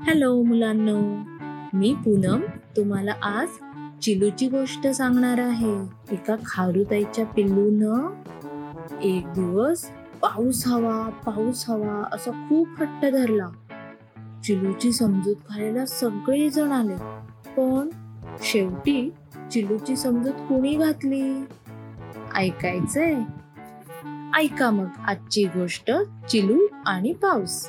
Hello मुलांनो मी पूनम तुम्हाला आज चिलूची गोष्ट सांगणार आहे. एका खारुताईच्या पिल्लूनं एक दिवस पाऊस हवा पाऊस हवा असा खूप हट्ट धरला. चिलूची समजूत घालायला सगळे जण आले पण शेवटी चिलूची समजूत कुणी घातली? ऐकायचंय? ऐका मग आजची गोष्ट चिलू आणि पाऊस.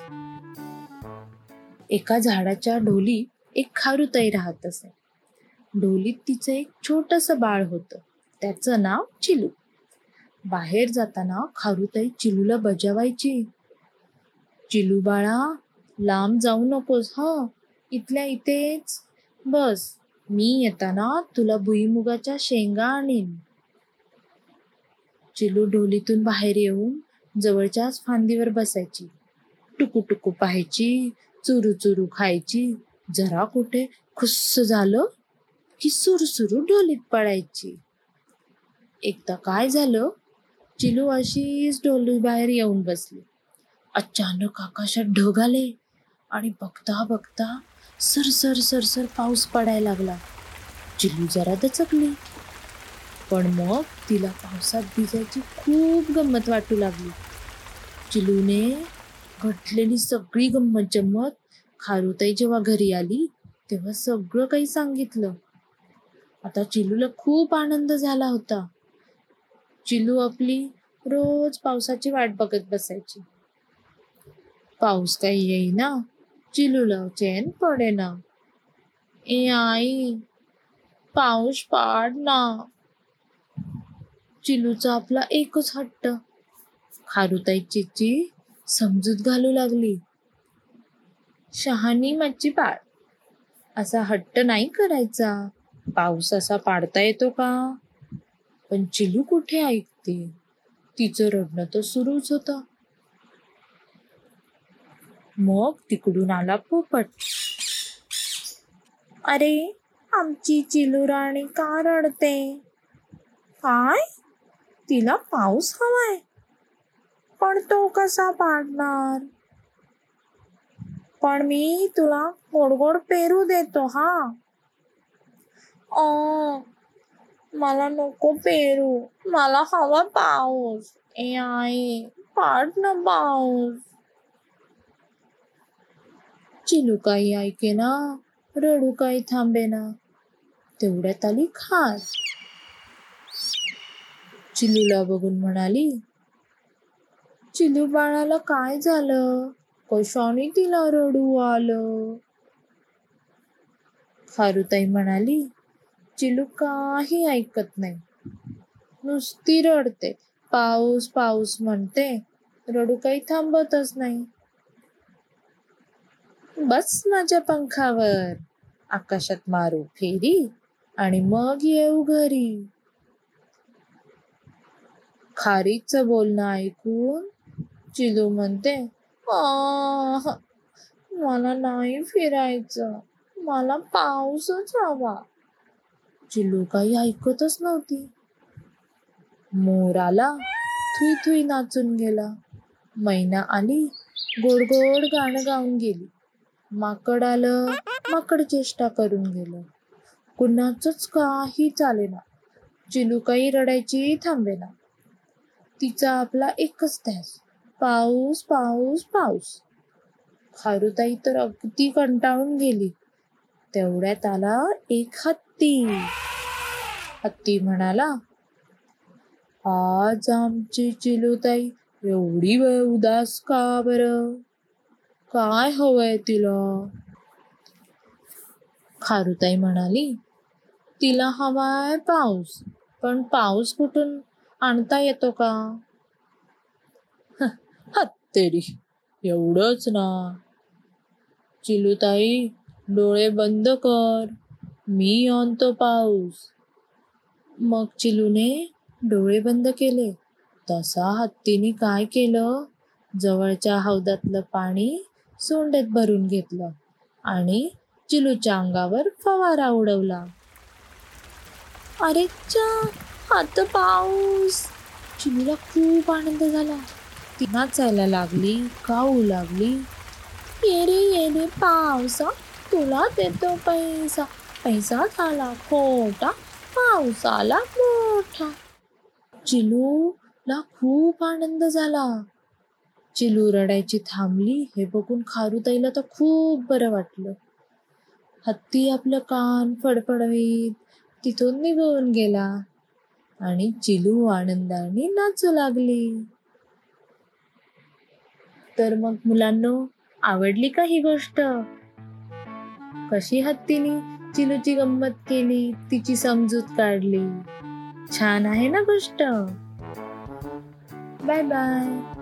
एका झाडाच्या ढोलीत एक खारुताई राहत असे. ढोलीत तिचं एक छोटस बाळ होतं. त्याचं नाव चिलू. बाहेर जाताना खारुताई चिलूला बजावायची. चिलू बाळा लांब जाऊ नकोस ह. इथल्या इथेच. बस. मी येताना तुला भुईमुगाच्या शेंगा आणीन. चिलू ढोलीतून बाहेर येऊन जवळच्याच फांदीवर बसायची. टुकू टुकू पाहायची. चुरू चुरू खायची. जरा कुठे खुस्स झालं की सुरसुरू ढोलीत पडायची. एकदा काय झालं? चिलू अशीच डोली बाहेर येऊन बसली. अचानक आकाशात ढग आले आणि बघता बघता सरसर सरसर पाऊस पडायला लागला. चिलू जरा दचकली. पण मग तिला पावसात भिजायची खूप गंमत वाटू लागली. चिलूने घटलेली सगळी गंमत जम्मत खारुताई जेव्हा घरी आली तेव्हा सगळं काही सांगितलं. आता चिलूला खूप आनंद झाला होता. चिलू आपली रोज पावसाची वाट बघत बसायची. पाऊस काही येईना चिलूला चैन पडेना. ए आई पाऊस पाड ना. चिलूचा आपला एकच हट्ट. खारुताई चिची समजूत घालू लागली. शहाणी मच्छी पाड असा हट्ट नाही करायचा. पाऊस असा पाडता येतो का? पण चिलू कुठे ऐकते? तिचं रडणं तर सुरूच होत. मग तिकडून आला पोपट. अरे आमची चिलू राणी का रडते? काय? तिला पाऊस हवाय. पण तो कसा पाडणार? पण मी तुला गोड गोड पेरू देतो हा. ओ मला नको पेरू. मला हवा पाऊस. ए आई पाड ना पाऊस. चिलू काही ऐके ना रडू काही थांबे ना. तेवढ्यात आली खास. चिलूला बघून म्हणाली चिलू बाळाला काय झालं? कशाने तिला रडू आलं. खारुताई म्हणाली चिलू काही ऐकत नाही. नुसती रडते. पाऊस पाऊस म्हणते. रडू काही थांबतच नाही. बस माझ्या पंखावर. आकाशात मारू फेरी आणि मग येऊ घरी. खारीच बोलणं ऐकून चिलू म्हणते आह, मला नाही फिरायचं. मला पाऊसच हवा. चिल्लू काही ऐकतच नव्हती. मोर आला थुई थुई नाचून गेला. मैना आली गोड गोड गाणं गाऊन गेली. माकड आलं माकड चेष्टा करून गेलं. कुणाचंच काही चालेना. चिलू काही रडायची थांबेना. तिचा आपला एकच ध्यास. पाऊस पाऊस पाऊस. खारुताई तर अगदी कंटाळून गेली. तेवढ्यात आला एक हत्ती. हत्ती म्हणाला आज आमची चिलूताई एवढी वेळ उदास का बर? काय हवंय तिला? खारुताई म्हणाली तिला हवाय पाऊस पण पाऊस कुठून आणता येतो का? हत्तेरी एवढंच ना. चिलूताई डोळे बंद कर. मी आणतो पाऊस मग चिलूने डोळे बंद केले. तसा हत्तीने काय केलं? जवळच्या हौदातलं पाणी सोंडेत भरून घेतलं आणि चिलूच्या अंगावर फवारा उडवला. अरे चा हात पाऊस. चिलूला खूप आनंद झाला. नाचायला लागली गाऊ लागली. येरे रे पावसा तुला देतो पैसा. पैसा झाला खोटा पाऊस आला मोठा. चिलूला खूप आनंद झाला. चिलू रडायची थांबली हे बघून खारुताईला तर खूप बरं वाटलं. हत्ती आपलं कान फडफडवीत तिथून निघून गेला आणि चिलू आनंदाने नाचू लागली. तर मग मुलांनो आवडली का ही गोष्ट? कशी हत्तीने चिलूची गंमत केली तिची समजूत काढली? छान आहे ना गोष्ट. Bye bye.